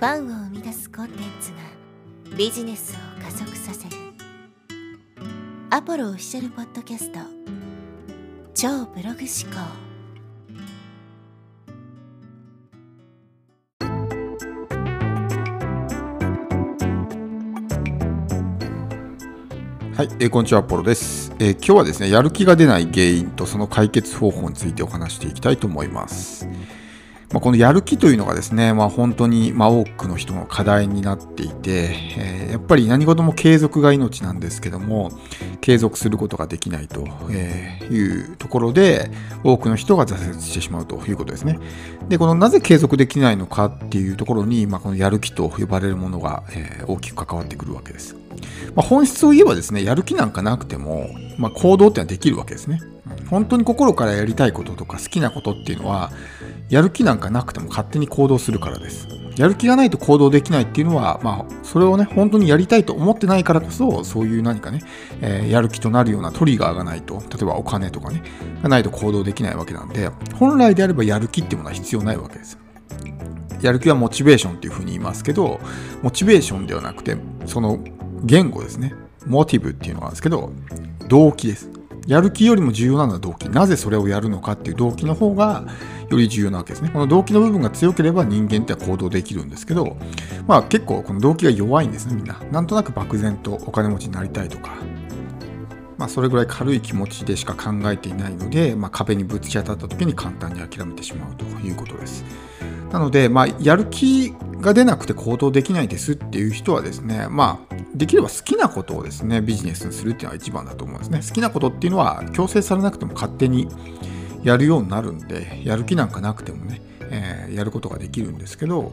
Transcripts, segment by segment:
ファンを生み出すコンテンツがビジネスを加速させる。アポロオフィシャルポッドキャスト。超ブログ思考。はい、えーこんにちは、アポロです、えー今日はですね、やる気が出ない原因とその解決方法についてお話していきたいと思います。まあ、このやる気というのがですね、まあ、本当に、まあ、多くの人の課題になっていて、えーやっぱり何事も継続が命なんですけども、継続することができないとえーいうところで、多くの人が挫折してしまうということですね。で、このなぜ継続できないのかっていうところに、まあ、このやる気と呼ばれるものが、えー大きく関わってくるわけです。まあ、本質を言えばですね、やる気なんかなくても、まあ、行動ってのはできるわけですね。うん本当に心からやりたいこととか好きなことっていうのは、やる気なんかなくても勝手に行動するからです。やる気がないと行動できないっていうのは、まあ、それをね、本当にやりたいと思ってないからこそ、そういう何かね、えーやる気となるようなトリガーがないと、例えばお金とかね、がないと行動できないわけなんで、本来であればやる気っていうものは必要ないわけです。やる気はモチベーションっていうふうに言いますけど、モチベーションではなくて、その言語ですね。モチブっていうのがあるんですけど、動機です。やる気よりも重要なのは動機。なぜそれをやるのかっていう動機の方がより重要なわけですね。この動機の部分が強ければ人間って行動できるんですけど、まあ結構この動機が弱いんですね、みんな。なんとなく漠然とお金持ちになりたいとか、まあ、それぐらい軽い気持ちでしか考えていないので、まあ、壁にぶち当たった時に簡単に諦めてしまうということです。なので、まあ、やる気が出なくて行動できないですっていう人はですね、まあ、できれば好きなことをですね、ビジネスにするっていうのは一番だと思うんですね。好きなことっていうのは強制されなくても勝手にやるようになるんで、やる気なんかなくてもね、えーやることができるんですけど、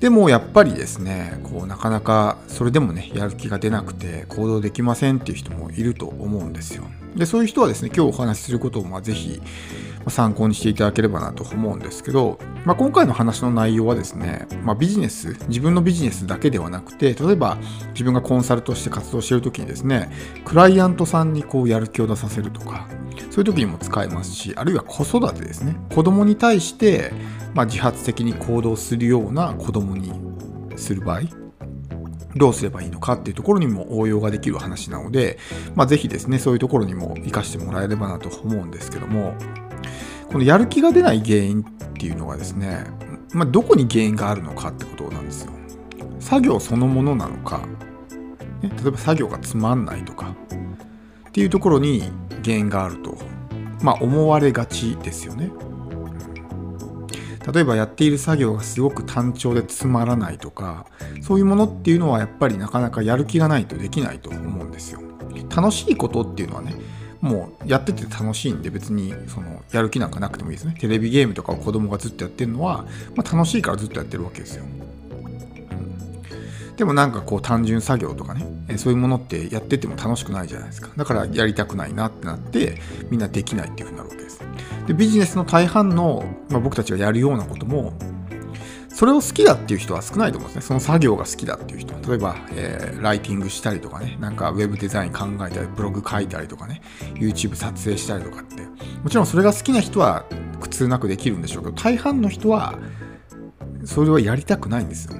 でもやっぱりですね、こうなかなかそれでもね、やる気が出なくて行動できませんっていう人もいると思うんですよ。で、そういう人はですね、今日お話しすることをまあぜひ参考にしていただければなと思うんですけど、まあ、今回の話の内容はですね、まあ、ビジネス、自分のビジネスだけではなくて、例えば自分がコンサルとして活動しているときにですね、クライアントさんにこうやる気を出させるとか、そういう時にも使えますし、あるいは子育てですね、子供に対して、まあ、自発的に行動するような子供にする場合、どうすればいいのかっていうところにも応用ができる話なので、まあ、ぜひですね、そういうところにも活かしてもらえればなと思うんですけども、このやる気が出ない原因っていうのがですね、まあ、どこに原因があるのかってことなんですよ。作業そのものなのか、ね、例えば作業がつまんないとかっていうところに原因があると、まあ、思われがちですよね。例えばやっている作業がすごく単調でつまらないとかそういうものっていうのはやっぱりなかなかやる気がないとできないと思うんですよ。楽しいことっていうのはねもうやってて楽しいんで別にそのやる気なんかなくてもいいですね。テレビゲームとかを子供がずっとやってるのは、まあ、楽しいからずっとやってるわけですよ。でもなんかこう単純作業とかね、そういうものってやってても楽しくないじゃないですか。だからやりたくないなってなってみんなできないっていうふうになるわけです。でビジネスの大半の、まあ、僕たちがやるようなこともそれを好きだっていう人は少ないと思うんですね。その作業が好きだっていう人。例えば、えーライティングしたりとかね、なんかウェブデザイン考えたり、ブログ書いたりとかね、YouTube 撮影したりとかって、もちろんそれが好きな人は苦痛なくできるんでしょうけど、大半の人はそれはやりたくないんですよ。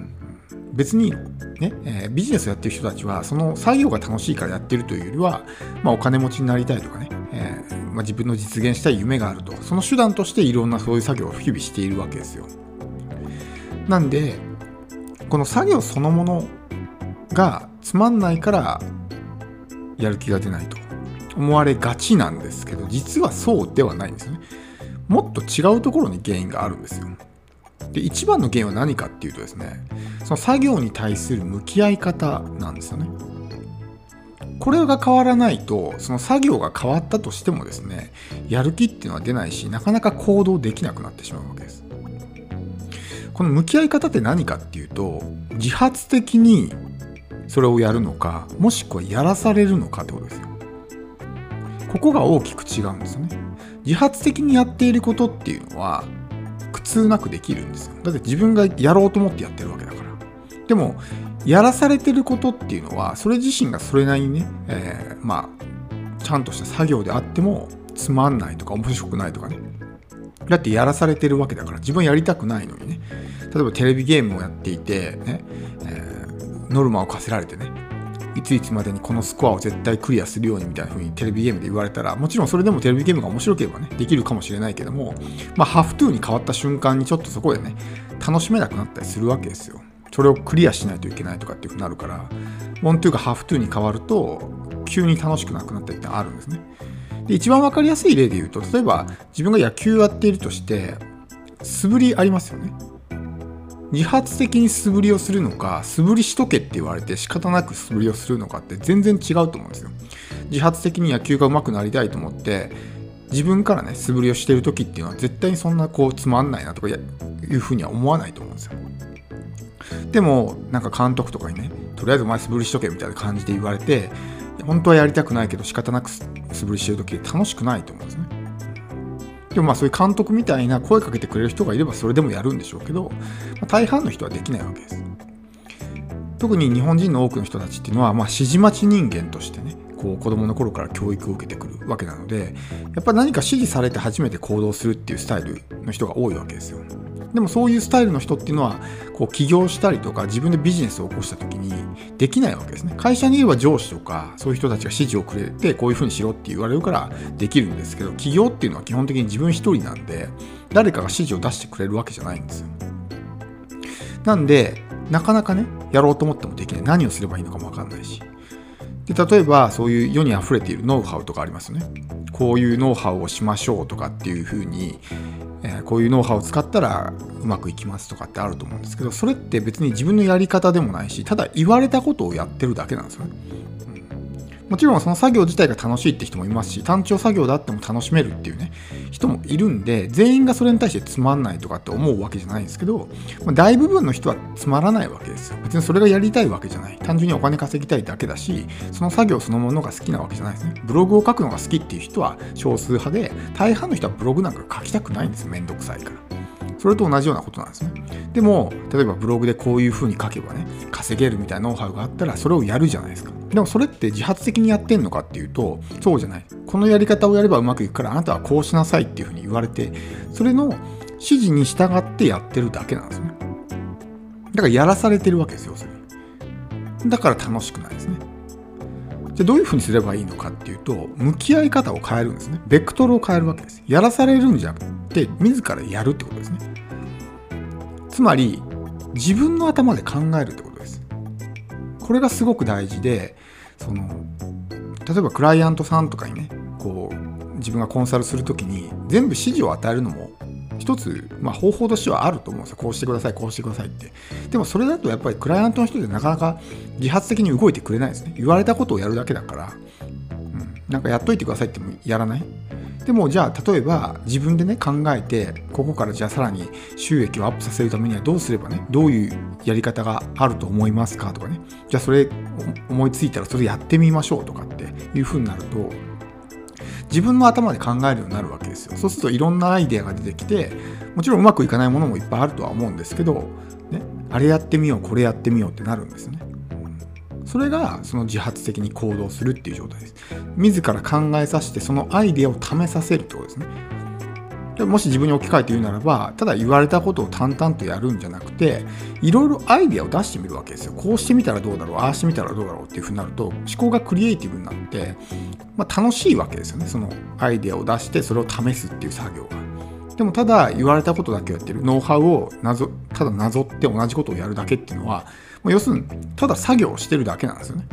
別にね、えービジネスをやってる人たちは、その作業が楽しいからやってるというよりは、まあ、お金持ちになりたいとかね、えーまあ、自分の実現したい夢があると、その手段としていろんなそういう作業を日々しているわけですよ。なんで、この作業そのものがつまんないからやる気が出ないと思われがちなんですけど、実はそうではないんですよね。もっと違うところに原因があるんですよ。で、一番の原因は何かっていうとですね、その作業に対する向き合い方なんですよね。これが変わらないと、その作業が変わったとしてもですね、やる気っていうのは出ないし、なかなか行動できなくなってしまうわけです。この向き合い方って何かっていうと、自発的にそれをやるのか、もしくはやらされるのかってことですよ。ここが大きく違うんですよね。自発的にやっていることっていうのは、苦痛なくできるんですよ。だって自分がやろうと思ってやってるわけだから。でも、やらされてることっていうのは、それ自身がそれなりにね、えーまあ、ちゃんとした作業であっても、つまんないとか面白くないとかね、だってやらされてるわけだから自分やりたくないのにね。例えばテレビゲームをやっていてね、えー、ノルマを課せられてねいついつまでにこのスコアを絶対クリアするようにみたいな風にテレビゲームで言われたらもちろんそれでもテレビゲームが面白ければねできるかもしれないけどもまあハフトゥーに変わった瞬間にちょっとそこでね楽しめなくなったりするわけですよ。それをクリアしないといけないとかっていう風になるからモントゥーがハフトゥーに変わると急に楽しくなくなったりってあるんですね。で一番分かりやすい例で言うと例えば自分が野球をやっているとして素振りありますよね。自発的に素振りをするのか素振りしとけって言われて仕方なく素振りをするのかって全然違うと思うんですよ。自発的に野球が上手くなりたいと思って自分からね素振りをしている時っていうのは絶対にそんなこうつまんないなとかいうふうには思わないと思うんですよ。でもなんか監督とかにねとりあえずお前素振りしとけみたいな感じで言われて本当はやりたくないけど仕方なく素振りしてる時楽しくないと思うんですね。でもまあそういう監督みたいな声かけてくれる人がいればそれでもやるんでしょうけど、まあ、大半の人はできないわけです。特に日本人の多くの人たちっていうのは、まあ、指示待ち人間としてねこう子供の頃から教育を受けてくるわけなのでやっぱ何か指示されて初めて行動するっていうスタイルの人が多いわけですよ。でもそういうスタイルの人っていうのはこう起業したりとか自分でビジネスを起こした時にできないわけですね。会社にいれば上司とかそういう人たちが指示をくれてこういうふうにしろって言われるからできるんですけど起業っていうのは基本的に自分一人なんで誰かが指示を出してくれるわけじゃないんですよ。なんでなかなかねやろうと思ってもできない。何をすればいいのかも分かんないし。で例えばそういう世にあふれているノウハウとかありますよね。こういうノウハウをしましょうとかっていうふうにえこういうノウハウを使ったらうまくいきますとかってあると思うんですけどそれって別に自分のやり方でもないしただ言われたことをやってるだけなんですよね。もちろんその作業自体が楽しいって人もいますし単調作業であっても楽しめるっていうね人もいるんで全員がそれに対してつまんないとかって思うわけじゃないんですけど、まあ、大部分の人はつまらないわけですよ。別にそれがやりたいわけじゃない。単純にお金稼ぎたいだけだしその作業そのものが好きなわけじゃないですね。ブログを書くのが好きっていう人は少数派で大半の人はブログなんか書きたくないんですめんどくさいから。それと同じようなことなんですね。でも、例えばブログでこういう風に書けばね、稼げるみたいなノウハウがあったら、それをやるじゃないですか。でもそれって自発的にやってんのかっていうと、そうじゃない。このやり方をやればうまくいくから、あなたはこうしなさいっていう風に言われて、それの指示に従ってやってるだけなんですね。だからやらされてるわけですよ、それ。だから楽しくないですね。じゃどういうふうにすればいいのかっていうと、向き合い方を変えるんですね。ベクトルを変えるわけです。やらされるんじゃなくて、自らやるってことですね。つまり自分の頭で考えるってことです。これがすごく大事でその例えばクライアントさんとかにねこう自分がコンサルする時に全部指示を与えるのも一つ、まあ、方法としてはあると思うんですよ。こうしてくださいこうしてくださいって。でもそれだとやっぱりクライアントの人でなかなか自発的に動いてくれないですね。言われたことをやるだけだから、うん、なんかやっといてくださいってもやらない。でもじゃあ例えば自分でね考えてここからじゃあさらに収益をアップさせるためにはどうすればねどういうやり方があると思いますかとかね。じゃあそれ思いついたらそれやってみましょうとかっていう風になると自分の頭で考えるようになるわけですよ。そうするといろんなアイデアが出てきてもちろんうまくいかないものもいっぱいあるとは思うんですけど、ね、あれやってみようこれやってみようってなるんですよね。それがその自発的に行動するっていう状態です。自ら考えさせてそのアイデアを試させるってことですね。でもし自分に置き換えて言うならば、ただ言われたことを淡々とやるんじゃなくて、いろいろアイデアを出してみるわけですよ。こうしてみたらどうだろう、ああしてみたらどうだろうっていうふうになると、思考がクリエイティブになって、まあ、楽しいわけですよね。そのアイデアを出してそれを試すっていう作業が。でもただ言われたことだけをやってるノウハウをなぞただなぞって同じことをやるだけっていうのは要するにただ作業をしてるだけなんですよね。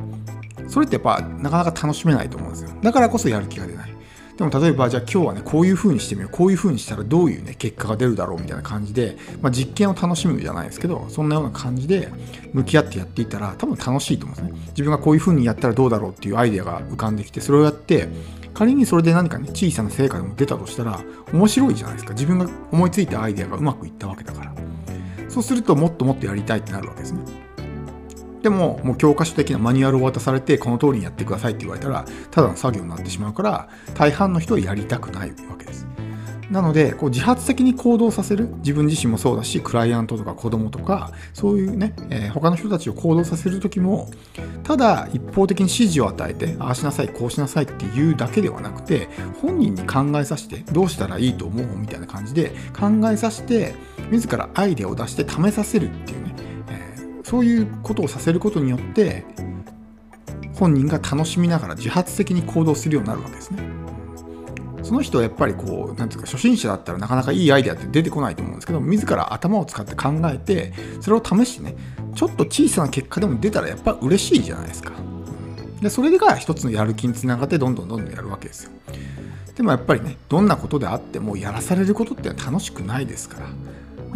それってやっぱなかなか楽しめないと思うんですよ。だからこそやる気が出ない。でも例えばじゃあ今日はねこういう風にしてみよう。こういう風にしたらどういうね結果が出るだろうみたいな感じで、まあ、実験を楽しむじゃないですけどそんなような感じで向き合ってやっていたら多分楽しいと思うんですね。自分がこういう風にやったらどうだろうっていうアイデアが浮かんできてそれをやって仮にそれで何かね小さな成果でも出たとしたら面白いじゃないですか。自分が思いついたアイデアがうまくいったわけだから。そうするともっともっとやりたいってなるわけですね。でも、もう教科書的なマニュアルを渡されて、この通りにやってくださいって言われたら、ただの作業になってしまうから、大半の人はやりたくないわけです。なのでこう自発的に行動させる自分自身もそうだしクライアントとか子供とかそういうね、えー、他の人たちを行動させる時もただ一方的に指示を与えてああしなさいこうしなさいっていうだけではなくて本人に考えさせてどうしたらいいと思うみたいな感じで考えさせて自らアイデアを出して試させるっていうね、そういうことをさせることによって本人が楽しみながら自発的に行動するようになるわけですね。その人はやっぱりこう、なんていうか、初心者だったらなかなかいいアイデアって出てこないと思うんですけど、自ら頭を使って考えて、それを試してね、ちょっと小さな結果でも出たらやっぱ嬉しいじゃないですか。で、それが一つのやる気につながってどんどんどんどんやるわけですよ。でもやっぱりね、どんなことであってもやらされることって楽しくないですから。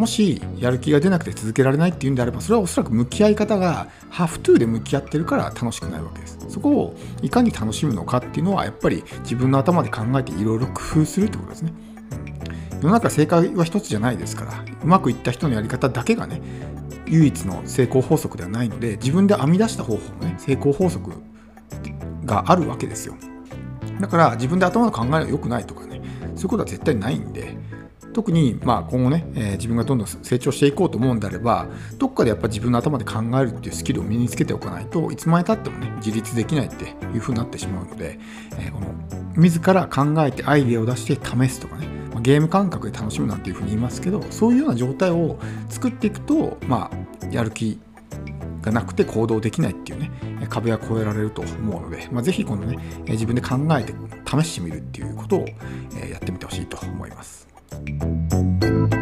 もしやる気が出なくて続けられないっていうんであればそれはおそらく向き合い方がハフトゥーで向き合ってるから楽しくないわけです。そこをいかに楽しむのかっていうのはやっぱり自分の頭で考えていろいろ工夫するってことですね。世の中正解は一つじゃないですからうまくいった人のやり方だけがね唯一の成功法則ではないので自分で編み出した方法もね成功法則があるわけですよ。だから自分で頭の考えが良くないとかねそういうことは絶対ないんで特にまあ今後ね、えー、自分がどんどん成長していこうと思うんであればどっかでやっぱ自分の頭で考えるっていうスキルを身につけておかないといつまでたってもね自立できないっていう風になってしまうので、えー、この自ら考えてアイデアを出して試すとかねゲーム感覚で楽しむなんていう風に言いますけどそういうような状態を作っていくとまあやる気がなくて行動できないっていうね壁は越えられると思うので、まあ、ぜひこのね自分で考えて試してみるっていうことをやってみてほしいと思います。Thank you.